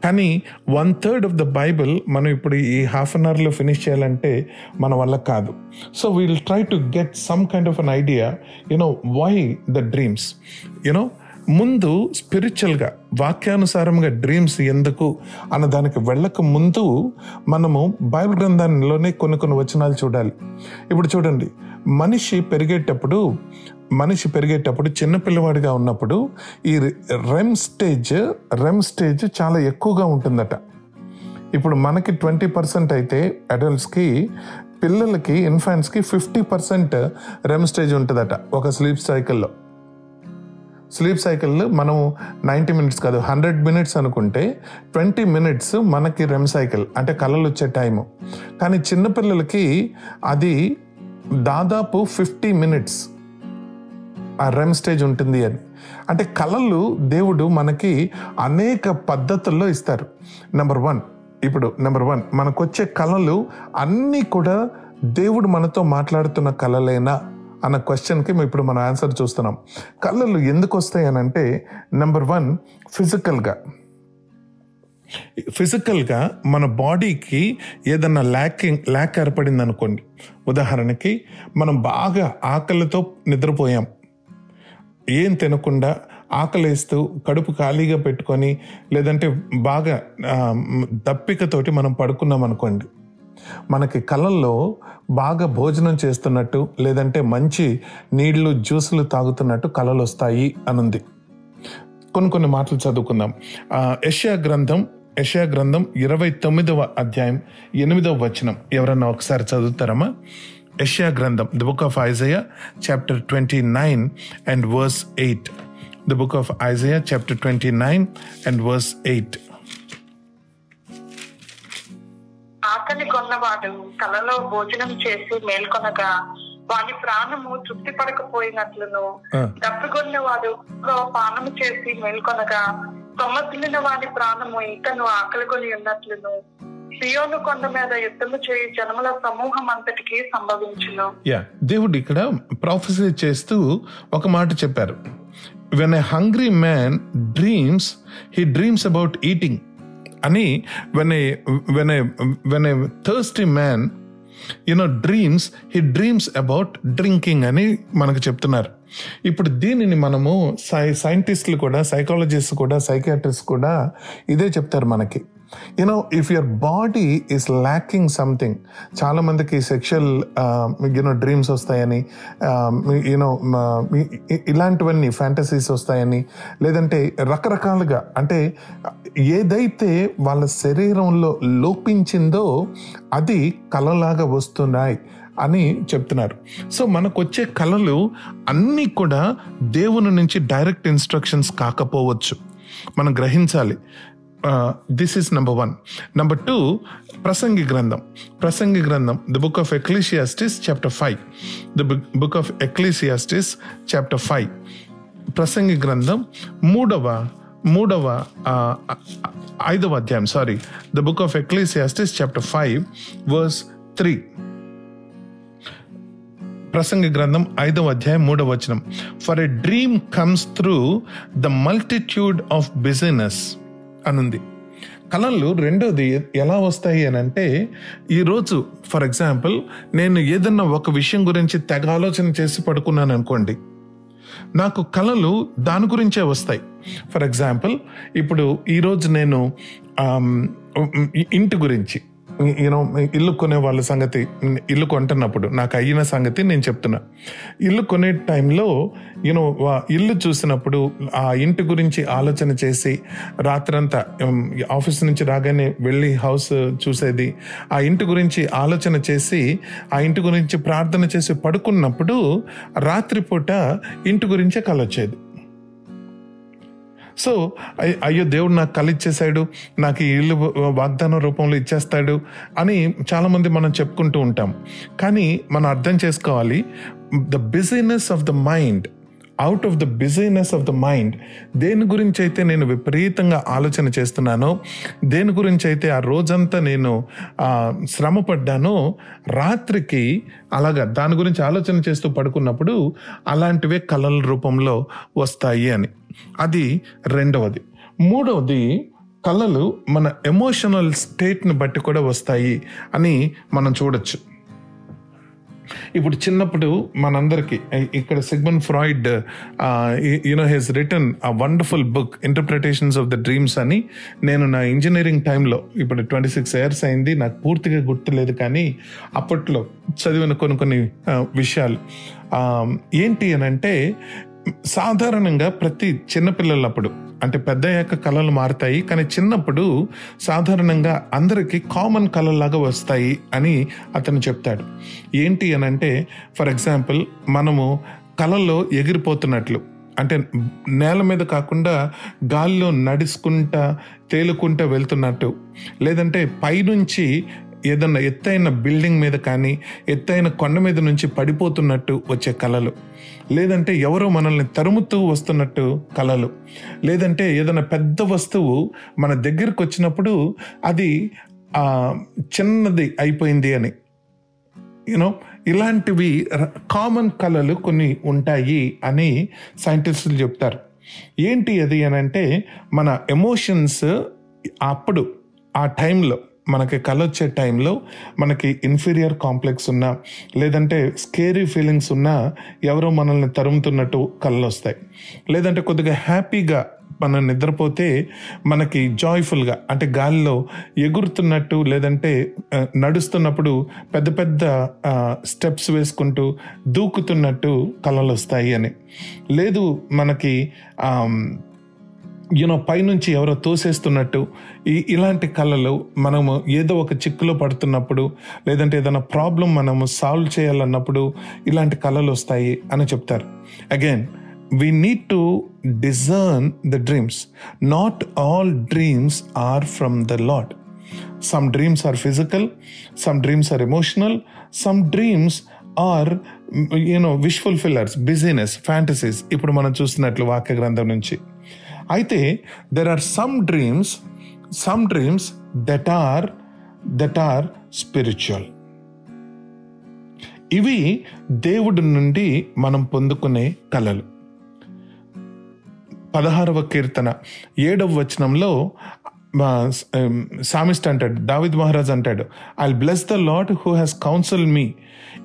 కానీ one third of the Bible మనం ఇప్పుడు ఈ హాఫ్ అన్ అవర్లో ఫినిష్ చేయాలంటే మన వల్ల కాదు. So we'll try to get some kind of an idea you know why the dreams you know ముందు స్పిరిచువల్గా వాక్యానుసారంగా డ్రీమ్స్ ఎందుకు అన్న దానికి వెళ్ళక ముందు మనము బైబిల్ గ్రంథాల్లోనే కొన్ని కొన్ని వచనాలు చూడాలి. ఇప్పుడు చూడండి మనిషి పెరిగేటప్పుడు మనిషి పెరిగేటప్పుడు చిన్న పిల్లవాడిగా ఉన్నప్పుడు ఈ రెమ్ స్టేజ్ రెమ్ స్టేజ్ చాలా ఎక్కువగా ఉంటుందట. ఇప్పుడు మనకి ట్వంటీ పర్సెంట్ అయితే అడల్ట్స్కి పిల్లలకి ఇన్ఫాంట్స్కి ఫిఫ్టీ పర్సెంట్ రెమ్ స్టేజ్ ఉంటుందట ఒక స్లీప్ సైకిల్లో స్లీప్ సైకిల్ మనం నైంటీ మినిట్స్ కాదు హండ్రెడ్ మినిట్స్ అనుకుంటే ట్వంటీ మినిట్స్ మనకి రెమ్ సైకిల్ అంటే కళలు వచ్చే టైము. కానీ చిన్నపిల్లలకి అది దాదాపు ఫిఫ్టీ మినిట్స్ ఆ రెమ్ స్టేజ్ ఉంటుంది అని. అంటే కళలు దేవుడు మనకి అనేక పద్ధతుల్లో ఇస్తారు. నెంబర్ వన్ ఇప్పుడు నెంబర్ వన్ మనకు వచ్చే కళలు అన్నీ కూడా దేవుడు మనతో మాట్లాడుతున్న కళలైనా? అన్న క్వశ్చన్కి ఇప్పుడు మనం ఆన్సర్ చూస్తున్నాం. కళ్ళలు ఎందుకు వస్తాయి అని అంటే నెంబర్ వన్ ఫిజికల్గా ఫిజికల్గా మన బాడీకి ఏదన్నా ల్యాకింగ్ ల్యాక్ ఏర్పడింది అనుకోండి. ఉదాహరణకి మనం బాగా ఆకలితో నిద్రపోయాం. ఏం తినకుండా ఆకలేస్తూ కడుపు ఖాళీగా పెట్టుకొని లేదంటే బాగా దప్పికతోటి మనం పడుకున్నాం అనుకోండి. మనకి కళ్ళల్లో బాగా భోజనం చేస్తున్నట్టు లేదంటే మంచి నీళ్ళు జ్యూసులు తాగుతున్నట్టు కళలు వస్తాయి అనుంది. కొన్ని కొన్ని మాటలు చదువుకుందాం. ఆ, గ్రంథం యషయా గ్రంథం ఇరవై తొమ్మిదవ అధ్యాయం ఎనిమిదవ వచనం. ఎవరన్నా ఒకసారి చదువుతారమ్మా? యషియా గ్రంథం the book of Isaiah chapter twenty nine and verse eight. The book of Isaiah chapter twenty nine and verse eight. ఆకలి కొన్నవాడు కలలో భోజనం చేసి మేల్కొనగా వాని ప్రాణము తృప్తి పడకపోయినట్లును. తప్పికొన్నవాడు పానము చేసి మేల్కొనగా సొమ్మసిల్లిన వాని ప్రాణము ఇంకను ఆకలి కొని ఉన్నట్లును. సియోను కొండ మీద యుద్ధము చేయి జనముల సమూహం అంతటికి సంభవించును. యా దేవుడు ఇక్కడ ప్రాఫెసీ చేస్తూ ఒక మాట చెప్పారు. When a hungry man dreams he dreams about eating అని when a when a when a thirsty man you know dreams he dreams about drinking అని మనకు చెప్తున్నారు. ఇప్పుడు దీనిని మనము సై సైంటిస్టులు కూడా సైకాలజిస్ట్ కూడా సైకాట్రిస్ట్ కూడా ఇదే చెప్తారు మనకి. You know if your body is lacking something చాలామందికి సెక్షువల్ యూనో డ్రీమ్స్ వస్తాయని um, యూనో uh, ఇలాంటివన్నీ ఫ్యాంటసీస్ వస్తాయని లేదంటే రకరకాలుగా అంటే ఏదైతే వాళ్ళ శరీరంలో లోపించిందో అది కలలాగా వస్తున్నాయి అని చెప్తున్నారు. సో మనకు వచ్చే కళలు అన్నీ కూడా దేవుని నుంచి డైరెక్ట్ ఇన్స్ట్రక్షన్స్ కాకపోవచ్చు. మనం గ్రహించాలి. This is number one number two ప్రసంగి గ్రంథం. ప్రసంగి గ్రంథం the book of Ecclesiastes chapter five the book of Ecclesiastes chapter five ప్రసంగి గ్రంథం మూడవ మూడవ ఐదవ అధ్యాయం sorry the book of Ecclesiastes chapter five verse three ప్రసంగ గ్రంథం ఐదవ అధ్యాయం మూడవ వచనం. For a dream comes through the multitude of business అనుంది. కళలు రెండోది ఎలా వస్తాయి అని అంటే ఈరోజు ఫర్ ఎగ్జాంపుల్ నేను ఏదన్నా ఒక విషయం గురించి తెగ ఆలోచన చేసి పడుకున్నాను అనుకోండి. నాకు కళలు దాని గురించే వస్తాయి. ఫర్ ఎగ్జాంపుల్ ఇప్పుడు ఈరోజు నేను ఇంటి గురించి. యూనో ఇల్లు కొనే వాళ్ళ సంగతి ఇల్లు కొంటున్నప్పుడు నాకు అయిన సంగతి నేను చెప్తున్నా. ఇల్లు కొనే టైంలో యూనో ఇల్లు చూసినప్పుడు ఆ ఇంటి గురించి ఆలోచన చేసి రాత్రంతా ఆఫీస్ నుంచి రాగానే వెళ్ళి హౌస్ చూసేది ఆ ఇంటి గురించి ఆలోచన చేసి ఆ ఇంటి గురించి ప్రార్థన చేసి పడుకున్నప్పుడు రాత్రిపూట ఇంటి గురించే కలొచ్చేది. సో అయ్యో దేవుడు నాకు కళ్ళు ఇచ్చేసాడు నాకు ఈ ఇల్లు వాగ్దానం రూపంలో ఇచ్చేస్తాడు అని చాలామంది మనం చెప్పుకుంటూ ఉంటాం. కానీ మనం అర్థం చేసుకోవాలి the business of the mind out of the business of the mind దేని గురించి అయితే నేను విపరీతంగా ఆలోచన చేస్తున్నానో దేని గురించి అయితే ఆ రోజంతా నేను శ్రమ పడ్డానో రాత్రికి అలాగా దాని గురించి ఆలోచన చేస్తూ పడుకున్నప్పుడు అలాంటివే కళల రూపంలో వస్తాయి అని. అది రెండవది. మూడవది కళలు మన ఎమోషనల్ స్టేట్ని బట్టి కూడా వస్తాయి అని మనం చూడొచ్చు. ఇప్పుడు చిన్నప్పుడు మనందరికీ ఇక్కడ Sigmund Freud you know he's written a wonderful book interpretations of the dreams అని నేను నా ఇంజనీరింగ్ టైంలో ఇప్పుడు ట్వంటీ సిక్స్ ఇయర్స్ అయింది నాకు పూర్తిగా గుర్తులేదు కానీ అప్పట్లో చదివిన కొన్ని కొన్ని విషయాలు. ఏంటి అని అంటే సాధారణంగా ప్రతి చిన్నపిల్లలప్పుడు అంటే పెద్ద అయ్యాక కళలు మారుతాయి కానీ చిన్నప్పుడు సాధారణంగా అందరికీ కామన్ కళలాగా వస్తాయి అని అతను చెప్తాడు. ఏంటి అని అంటే ఫర్ ఎగ్జాంపుల్ మనము కళల్లో ఎగిరిపోతున్నట్లు అంటే నేల మీద కాకుండా గాల్లో నడుచుకుంటా తేలుకుంటా వెళ్తున్నట్టు లేదంటే పైనుంచి ఏదన్నా ఎత్తైన బిల్డింగ్ మీద కానీ ఎత్తైన కొండ మీద నుంచి పడిపోతున్నట్టు వచ్చే కళలు లేదంటే ఎవరో మనల్ని తరుముతూ వస్తున్నట్టు కళలు లేదంటే ఏదైనా పెద్ద వస్తువు మన దగ్గరకు వచ్చినప్పుడు అది చిన్నది అయిపోయింది అని. యూనో ఇలాంటివి కామన్ కళలు కొన్ని ఉంటాయి అని సైంటిస్టులు చెప్తారు. ఏంటి అది అని అంటే మన ఎమోషన్స్ అప్పుడు ఆ టైంలో మనకి కళ వచ్చే టైంలో మనకి ఇన్ఫీరియర్ కాంప్లెక్స్ ఉన్నా లేదంటే స్కేరీ ఫీలింగ్స్ ఉన్నా ఎవరో మనల్ని తరుముతున్నట్టు కళ్ళు వస్తాయి. లేదంటే కొద్దిగా హ్యాపీగా మనం నిద్రపోతే మనకి జాయ్ఫుల్గా అంటే గాలిలో ఎగురుతున్నట్టు లేదంటే నడుస్తున్నప్పుడు పెద్ద పెద్ద స్టెప్స్ వేసుకుంటూ దూకుతున్నట్టు కళలు వస్తాయి అని. లేదు మనకి యూనో పైనుంచి ఎవరో తోసేస్తున్నట్టు ఈ ఇలాంటి కళలు మనము ఏదో ఒక చిక్కులో పడుతున్నప్పుడు లేదంటే ఏదైనా ప్రాబ్లం మనము సాల్వ్ చేయాలన్నప్పుడు ఇలాంటి కళలు వస్తాయి అని చెప్తారు. Again we need to discern the dreams not all dreams are from the Lord some dreams are physical some dreams are emotional some dreams are you know wish fulfillers business fantasies ఇప్పుడు మనం చూస్తున్నట్లు వాక్య గ్రంథం నుంచి. అయితే there are some dreams some dreams that are that are spiritual ఇవి దేవుడి నుండి మనం పొందుకునే కళలు. పదహారవ కీర్తన ఏడవ వచనంలో సామిస్ట్ అంటాడు దావిద్ మహారాజ్ అంటాడు I bless the Lord who has counsel me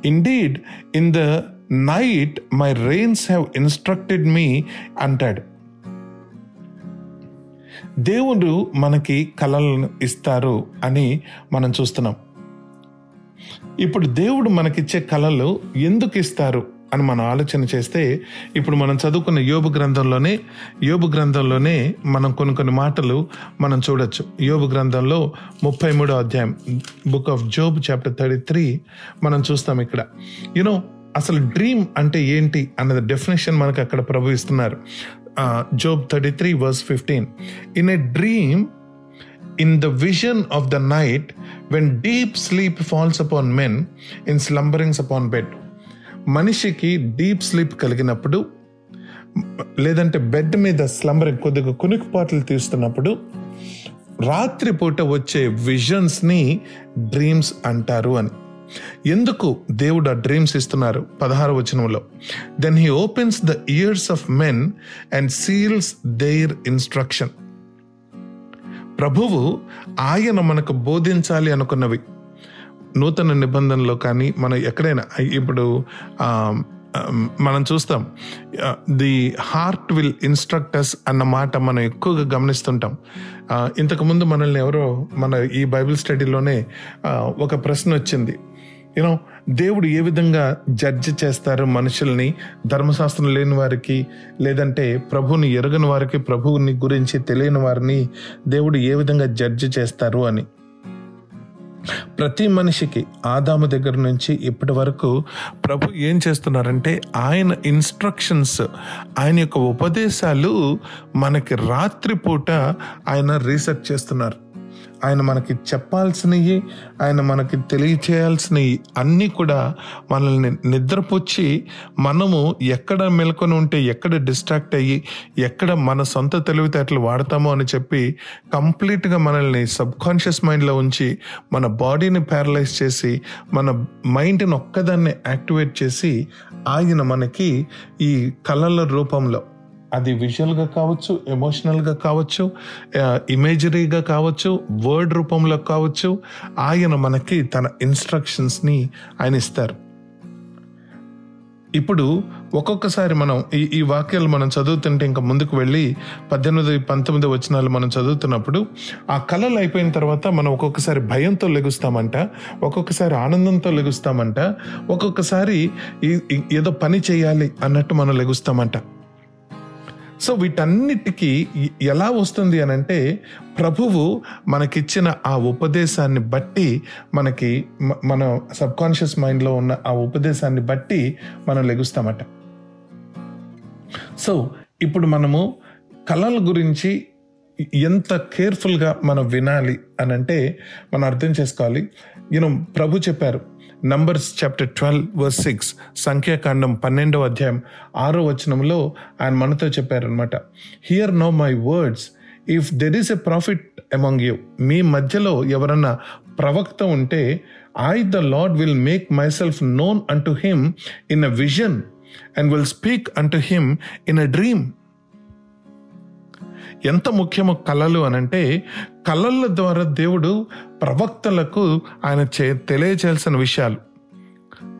indeed in the night my reins have instructed me అంటాడు. దేవుడు మనకి కళలను ఇస్తారు అని మనం చూస్తున్నాం. ఇప్పుడు దేవుడు మనకిచ్చే కళలు ఎందుకు ఇస్తారు అని మనం ఆలోచన చేస్తే ఇప్పుడు మనం చదువుకున్న యోబు గ్రంథంలోనే యోబు గ్రంథంలోనే మనం కొన్ని కొన్ని మాటలు మనం చూడొచ్చు. యోబు గ్రంథంలో ముప్పై మూడో అధ్యాయం book of Job chapter thirty three మనం చూస్తాం ఇక్కడ. యునో అసలు డ్రీమ్ అంటే ఏంటి అన్నది డెఫినేషన్ మనకు అక్కడ ప్రభు ఇస్తున్నారు. Job thirty three verse fifteen in a dream in the vision of the night when deep sleep falls upon men in slumberings upon bed మనిషికి డీప్ స్లీప్ కలిగినప్పుడు లేదంటే బెడ్ మీద స్లంబరింగ్ కొద్దిగా కునికిపాట్లు తీస్తున్నప్పుడు రాత్రిపూట వచ్చే విజన్స్ని డ్రీమ్స్ అంటారు అని. ఎందుకు దేవుడు ఆ డ్రీమ్స్ ఇస్తున్నారు? పదహారు వచనంలో. Then he opens the ears of men and seals their instruction ప్రభువు ఆయన మనకు బోధించాలి అనుకున్నవి. నూతన నిబంధనలో కానీ మనం ఎక్కడైనా ఇప్పుడు మనం చూస్తాం ది హార్ట్ విల్ ఇన్స్ట్రక్టర్స్ అన్న మాట మనం ఎక్కువగా గమనిస్తుంటాం. ఇంతకుముందు మనల్ని ఎవరో మన ఈ బైబిల్ స్టడీలోనే ఒక ప్రశ్న వచ్చింది. యూనో దేవుడు ఏ విధంగా జడ్జి చేస్తారు మనుషుల్ని ధర్మశాస్త్రం లేని వారికి లేదంటే ప్రభువుని ఎరగని వారికి ప్రభువుని గురించి తెలియని వారిని దేవుడు ఏ విధంగా జడ్జి చేస్తారు అని. ప్రతి మనిషికి ఆదాము దగ్గర నుంచి ఇప్పటి వరకు ప్రభు ఏం చేస్తున్నారంటే ఆయన ఇన్స్ట్రక్షన్స్ ఆయన యొక్క ఉపదేశాలు మనకి రాత్రిపూట ఆయన రీసెర్చ్ చేస్తున్నారు. ఆయన మనకి చెప్పాల్సినవి ఆయన మనకి తెలియచేయాల్సినవి అన్నీ కూడా మనల్ని నిద్రపుచ్చి మనము ఎక్కడ మెలకొని ఉంటే ఎక్కడ డిస్ట్రాక్ట్ అయ్యి ఎక్కడ మన సొంత తెలివితేటలు వాడతామో అని చెప్పి కంప్లీట్గా మనల్ని సబ్ కాన్షియస్ మైండ్లో ఉంచి మన బాడీని ప్యారలైజ్ చేసి మన మైండ్ని ఒక్కదాన్ని యాక్టివేట్ చేసి ఆయన మనకి ఈ కళల రూపంలో అది విజువల్గా కావచ్చు ఎమోషనల్గా కావచ్చు ఇమేజరీగా కావచ్చు వర్డ్ రూపంలో కావచ్చు ఆయన మనకి తన ఇన్స్ట్రక్షన్స్ని ఆయన ఇస్తారు. ఇప్పుడు ఒక్కొక్కసారి మనం ఈ ఈ వాక్యాలు మనం చదువుతుంటే ఇంకా ముందుకు వెళ్ళి పద్దెనిమిది పంతొమ్మిది వచనాలు మనం చదువుతున్నప్పుడు ఆ కళలు అయిపోయిన తర్వాత మనం ఒక్కొక్కసారి భయంతో లెగుస్తామంట ఒక్కొక్కసారి ఆనందంతో లెగుస్తామంట ఒక్కొక్కసారి ఏదో పని చేయాలి అన్నట్టు మనం లెగుస్తామంట. సో వీటన్నిటికీ ఎలా వస్తుంది అని అంటే ప్రభువు మనకిచ్చిన ఆ ఉపదేశాన్ని బట్టి మనకి మన సబ్ కాన్షియస్ మైండ్లో ఉన్న ఆ ఉపదేశాన్ని బట్టి మనం లెగుస్తామట. సో ఇప్పుడు మనము కళల గురించి ఎంత కేర్ఫుల్గా మనం వినాలి అని అంటే మనం అర్థం చేసుకోవాలి. యూనో ప్రభు చెప్పారు Numbers chapter twelve verse six సంఖ్యాకాండం పన్నెండవ అధ్యాయం ఆరో వచనంలో ఆయన మనతో చెప్పారనమాట hear now my words if there is a prophet among you మీ మధ్యలో ఎవరన్నా ప్రవక్త ఉంటే I the Lord will make myself known unto him in a vision and will speak unto him in a dream ఎంత ముఖ్యమో కళలు అనంటే కళల ద్వారా దేవుడు ప్రవక్తలకు ఆయన చే- తెలియచేయాల్సిన విషయాలు.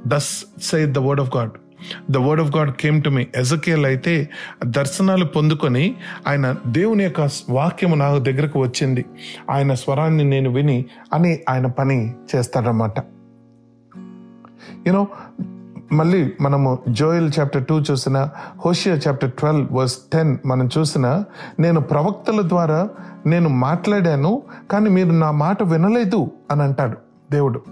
Thus say the word of God the word of God came to me Ezekiel అయితే దర్శనాలు పొందుకొని ఆయన దేవుని యొక్క వాక్యము నా దగ్గరకు వచ్చింది. ఆయన స్వరాన్ని నేను విని అని ఆయన పని చేస్తాడనమాట యూనో మళ్ళీ మనము జోయల్ చాప్టర్ టూ చూసిన Hosea chapter twelve verse ten మనం చూసిన నేను ప్రవక్తల ద్వారా నేను మాట్లాడాను కానీ మీరు నా మాట వినలేదు అని అంటాడు దేవుడు.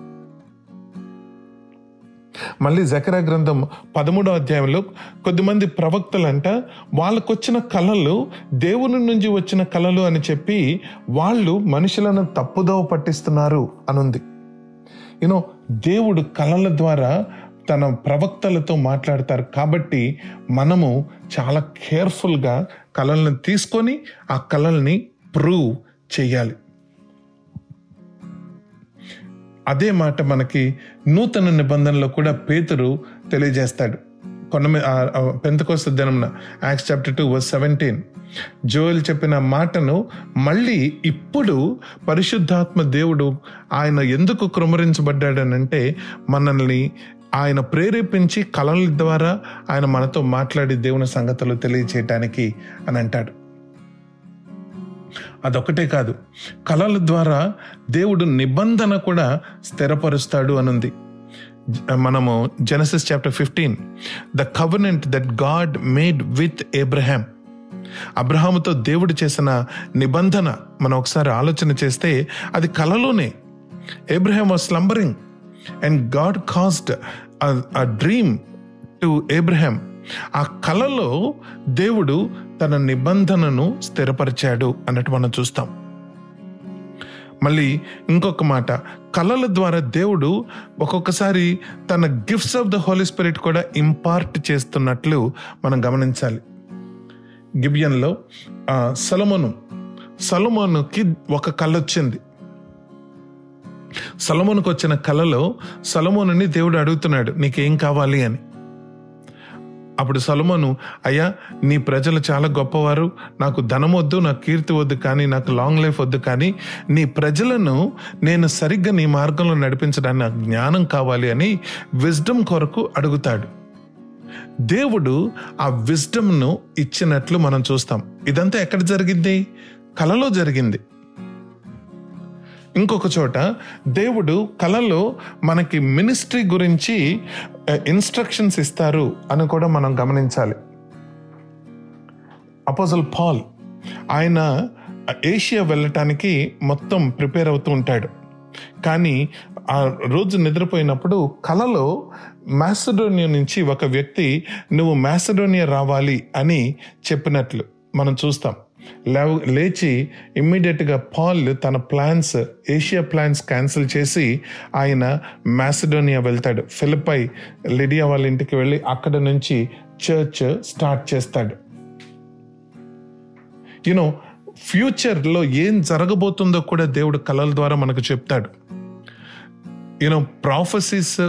మళ్ళీ జకరా గ్రంథం పదమూడో అధ్యాయంలో కొద్దిమంది ప్రవక్తలంట వాళ్ళకొచ్చిన కళలు దేవుని నుంచి వచ్చిన కళలు అని చెప్పి వాళ్ళు మనుషులను తప్పుదోవ పట్టిస్తున్నారు అనుంది. యూనో దేవుడు కళల ద్వారా తన ప్రవక్తలతో మాట్లాడతారు. కాబట్టి మనము చాలా కేర్ఫుల్గా కళలను తీసుకొని ఆ కళల్ని ప్రూవ్ చేయాలి. అదే మాట మనకి నూతన నిబంధనలో కూడా పేతురు తెలియజేస్తాడు. కొన్న పెంతకోస్త దినమున Acts chapter two verse seventeen. Joel చెప్పిన మాటను మళ్ళీ ఇప్పుడు పరిశుద్ధాత్మ దేవుడు ఆయన ఎందుకు కృమరించబడ్డాడనంటే మనల్ని ఆయన ప్రేరేపించి కళల ద్వారా ఆయన మనతో మాట్లాడి దేవుని సంగతులు తెలియచేయటానికి అని అంటాడు. అదొకటే కాదు కళల ద్వారా దేవుడు నిబంధన కూడా స్థిరపరుస్తాడు అనుంది. మనము Genesis chapter fifteen the covenant that God made with Abraham అబ్రహాముతో దేవుడు చేసిన నిబంధన మనం ఒకసారి ఆలోచన చేస్తే అది కలలోనే. Abraham was slumbering and God cast a dream to Abraham ఆ కలలో దేవుడు తన నిబంధనను స్థిరపరిచాడు అన్నట్టు మనం చూస్తాం. మళ్ళీ ఇంకొక మాట కళల ద్వారా దేవుడు ఒక్కొక్కసారి తన gifts of the Holy Spirit కూడా ఇంపార్ట్ చేస్తున్నట్లు మనం గమనించాలి. గిబియన్లో సలమోను సలమోనుకి ఒక కళ వచ్చింది సలమోనుకు వచ్చిన కలలో సలమోనుని దేవుడు అడుగుతున్నాడు నీకేం కావాలి? అని. అప్పుడు సలమోను అయ్యా నీ ప్రజలు చాలా గొప్పవారు. నాకు ధనం వద్దు నాకు కీర్తి వద్దు కానీ నాకు లాంగ్ లైఫ్ వద్దు కానీ నీ ప్రజలను నేను సరిగ్గా నీ మార్గంలో నడిపించడానికి నాకు జ్ఞానం కావాలి అని విజ్డమ్ కొరకు అడుగుతాడు. దేవుడు ఆ విజ్డమ్ను ఇచ్చినట్లు మనం చూస్తాం. ఇదంతా ఎక్కడ జరిగింది? కలలో జరిగింది. ఇంకొక చోట దేవుడు కలలో మనకి మినిస్ట్రీ గురించి ఇన్స్ట్రక్షన్స్ ఇస్తారు అని కూడా మనం గమనించాలి. అపోజల్ పాల్ ఆయన ఏషియా వెళ్ళటానికి మొత్తం ప్రిపేర్ అవుతూ ఉంటాడు. కానీ ఆ రోజు నిద్రపోయినప్పుడు కలలో మ్యాసడోనియా నుంచి ఒక వ్యక్తి నువ్వు మ్యాసడోనియా రావాలి అని చెప్పినట్లు మనం చూస్తాం. లేవ లేచి ఇమ్మీడియట్గా పాల్ తన ప్లాన్స్ ఏషియా ప్లాన్స్ క్యాన్సిల్ చేసి ఆయన మ్యాసిడోనియా వెళ్తాడు. ఫిలిపై లిడియా వాళ్ళ ఇంటికి వెళ్ళి అక్కడ నుంచి చర్చ్ స్టార్ట్ చేస్తాడు. యూనో ఫ్యూచర్లో ఏం జరగబోతుందో కూడా దేవుడు కళల ద్వారా మనకు చెప్తాడు. యూనో ప్రాఫెసీస్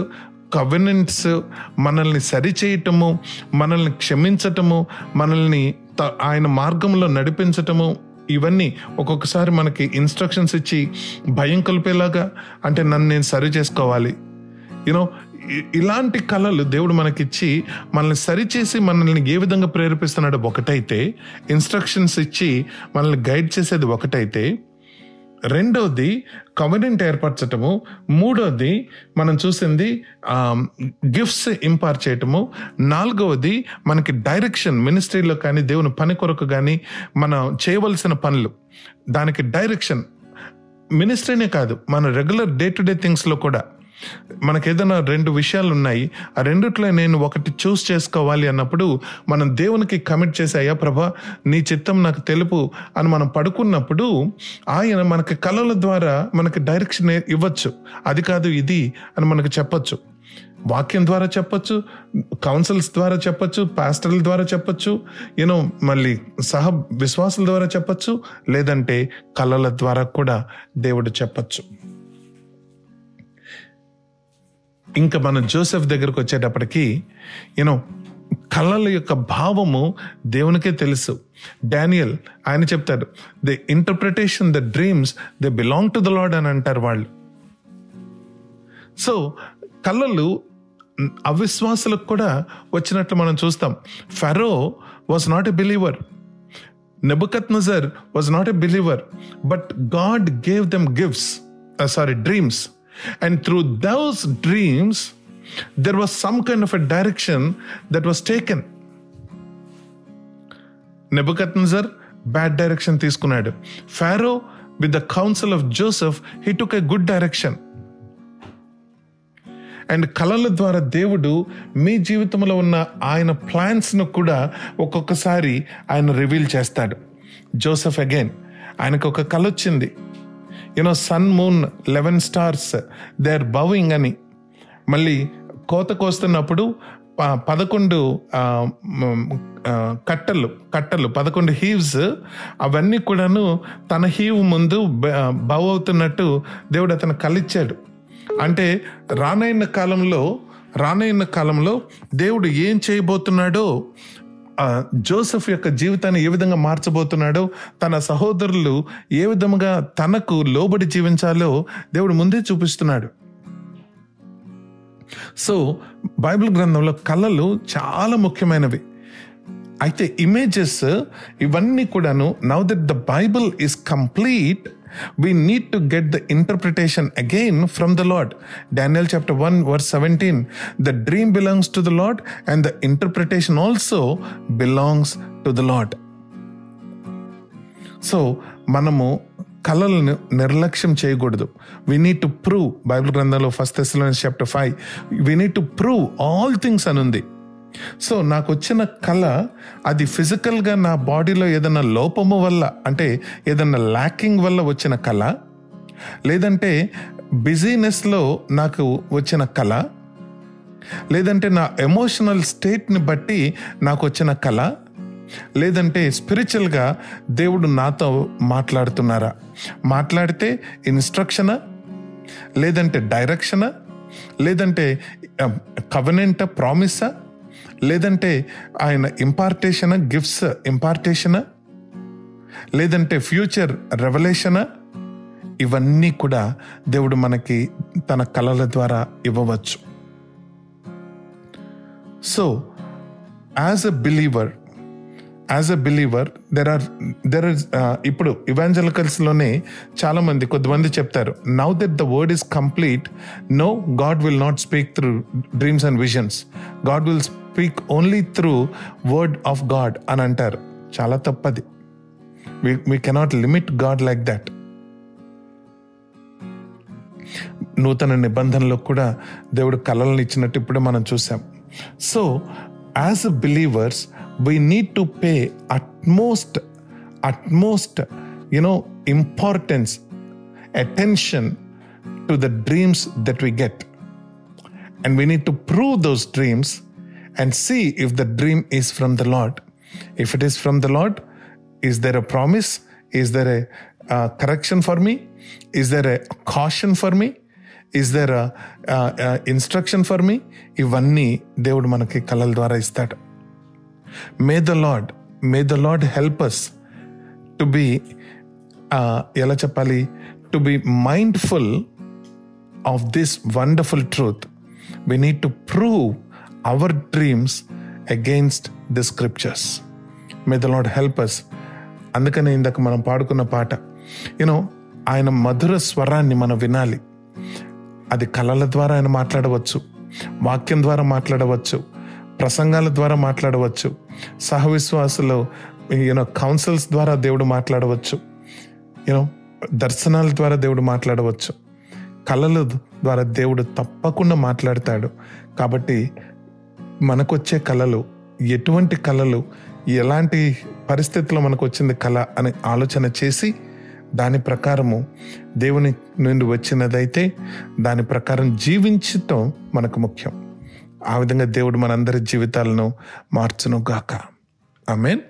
కవెనెంట్స్ మనల్ని సరిచేయటము మనల్ని క్షమించటము మనల్ని ఆయన మార్గంలో నడిపించటము ఇవన్నీ ఒక్కొక్కసారి మనకి ఇన్స్ట్రక్షన్స్ ఇచ్చి భయం కలిపేలాగా అంటే నన్ను నేను సరి చేసుకోవాలి. యూనో ఇలాంటి కళలు దేవుడు మనకిచ్చి మనల్ని సరిచేసి మనల్ని ఏ విధంగా ప్రేరేపిస్తున్నాడో ఒకటైతే ఇన్స్ట్రక్షన్స్ ఇచ్చి మనల్ని గైడ్ చేసేది ఒకటైతే రెండోది కమ్యూనిటీ ఏర్పరచటము. మూడోది మనం చూసింది గిఫ్ట్స్ ఇంపార్ చేయటము. నాలుగవది మనకి డైరెక్షన్ మినిస్ట్రీలో కానీ దేవుని పని కొరకు కానీ మనం చేయవలసిన పనులు. దానికి డైరెక్షన్ మినిస్ట్రీనే కాదు మన రెగ్యులర్ డే టు డే థింగ్స్లో కూడా. మనకి ఏదైనా రెండు విషయాలు ఉన్నాయి ఆ రెండిట్లో నేను ఒకటి చూస్ చేసుకోవాలి అన్నప్పుడు మనం దేవునికి కమిట్ చేసి అయ్యా ప్రభా నీ చిత్తం నాకు తెలుపు అని మనం పడుకున్నప్పుడు ఆయన మనకి కళల ద్వారా మనకి డైరెక్షన్ ఇవ్వచ్చు. అది కాదు ఇది అని మనకు చెప్పచ్చు. వాక్యం ద్వారా చెప్పచ్చు కౌన్సిల్స్ ద్వారా చెప్పొచ్చు పాస్టర్ల ద్వారా చెప్పచ్చు యూనో మళ్ళీ సహ విశ్వాసుల ద్వారా చెప్పచ్చు లేదంటే కళల ద్వారా కూడా దేవుడు చెప్పచ్చు. ఇంకా మనం జోసెఫ్ దగ్గరకు వచ్చేటప్పటికి యూనో కళల యొక్క భావము దేవునికే తెలుసు. డానియల్ ఆయన చెప్తాడు the interpretation the dreams the belong to the Lord అని అంటారు వాళ్ళు. సో కళలు అవిశ్వాసులకు కూడా వచ్చినట్లు మనం చూస్తాం. Pharaoh was not a believer Nebuchadnezzar was not a believer but God gave them gifts sorry dreams and through those dreams there was some kind of a direction that was taken Nebuchad bad direction తీసుకున్నాడు. Pharaoh with the counsel of Joseph he took a good direction and కళల ద్వారా దేవుడు మీ జీవితంలో ఉన్న ఆయన ప్లాన్స్ను కూడా ఒక్కొక్కసారి ఆయన రివీల్ చేస్తాడు. జోసెఫ్ అగైన్ ఆయనకు ఒక కళ వచ్చింది you know sun moon eleven stars they are bowing అని. మళ్ళీ కోత కోస్తున్నప్పుడు పదకొండు కట్టలు కట్టలు పదకొండు హీవ్స్ అవన్నీ కూడాను తన హీవ్ ముందు బ- బవ్ అవుతున్నట్టు దేవుడు అతను కలిచ్చాడు అంటే రానైన కాలంలో రానైన కాలంలో దేవుడు ఏం చేయబోతున్నాడో జోసెఫ్ యొక్క జీవితాన్ని ఏ విధంగా మార్చబోతున్నాడో తన సహోదరులు ఏ విధముగా తనకు లోబడి జీవించాలో దేవుడు ముందే చూపిస్తున్నాడు. సో బైబిల్ గ్రంథంలో కళలు చాలా ముఖ్యమైనవి. అయితే ఇమేజెస్ ఇవన్నీ కూడాను now that the Bible is complete we need to get the interpretation again from the Lord Daniel chapter one verse seventeen the dream belongs to the Lord and the interpretation also belongs to the Lord so మనము కళలను నిర్లక్ష్యం చేయకూడదు. We need to prove Bible గ్రంథంలో first Thessalonians chapter five we need to prove all things అని ఉంది సో నాకు వచ్చిన కళ అది ఫిజికల్గా నా బాడీలో ఏదైనా లోపము వల్ల అంటే ఏదైనా ల్యాకింగ్ వల్ల వచ్చిన కళ లేదంటే బిజీనెస్లో నాకు వచ్చిన కళ లేదంటే నా ఎమోషనల్ స్టేట్ని బట్టి నాకు వచ్చిన కళ లేదంటే స్పిరిచువల్గా దేవుడు నాతో మాట్లాడుతున్నారా? మాట్లాడితే ఇన్స్ట్రక్షనా? లేదంటే డైరెక్షనా? లేదంటే కవనెంట ప్రామిసా లేదంటే ఆయన ఇంపార్టేషన్ గిఫ్ట్స్ ఇంపార్టేషన్ లేదంటే ఫ్యూచర్ రెవల్యూషన్ ఇవన్నీ కూడా దేవుడు మనకి తన కళల ద్వారా ఇవ్వవచ్చు. So as a believer as a believer there are there are ఇప్పుడు ఇవాంజలికల్స్లోనే చాలామంది కొద్దిమంది చెప్తారు now that the word is complete no God will not speak through dreams and visions God will speak only through word of God అని అంటారు. చాలా తప్పది. We cannot limit God like that. నూతన నిబంధనలో కూడా దేవుడు కళలను ఇచ్చినట్టు ఇప్పుడే మనం చూసాం. So as a believers we need to pay utmost utmost you know importance attention to the dreams that we get and we need to prove those dreams and see if the dream is from the Lord. If it is from the Lord, is there a promise? Is there a uh, correction for me? Is there a caution for me? Is there a uh, uh, instruction for me? ఇవన్నీ దేవుడు మనకి కళల ద్వారా ఇస్తాడు may the lord may the lord help us to be ఎలా చెప్పాలి to be mindful of this wonderful truth, we need to prove Our dreams against the scriptures. May the Lord help us. అందుకనే ఇందాక మనం పాడుకున్న పాట యూనో ఆయన మధుర స్వరాన్ని మనం వినాలి అది కళల ద్వారా ఆయన మాట్లాడవచ్చు వాక్యం ద్వారా మాట్లాడవచ్చు ప్రసంగాల ద్వారా మాట్లాడవచ్చు సహవిశ్వాసులు యూనో కౌన్సిల్స్ ద్వారా దేవుడు మాట్లాడవచ్చు యూనో దర్శనాల ద్వారా దేవుడు మాట్లాడవచ్చు కళల ద్వారా దేవుడు తప్పకుండా మాట్లాడతాడు కాబట్టి మనకొచ్చే కళలు ఎటువంటి కళలు ఎలాంటి పరిస్థితుల్లో మనకు వచ్చింది కళ అని ఆలోచన చేసి దాని ప్రకారము దేవుని నుండి వచ్చినదైతే దాని ప్రకారం జీవించటం మనకు ముఖ్యం. ఆ విధంగా దేవుడు మనందరి జీవితాలను మార్చును గాక మీన్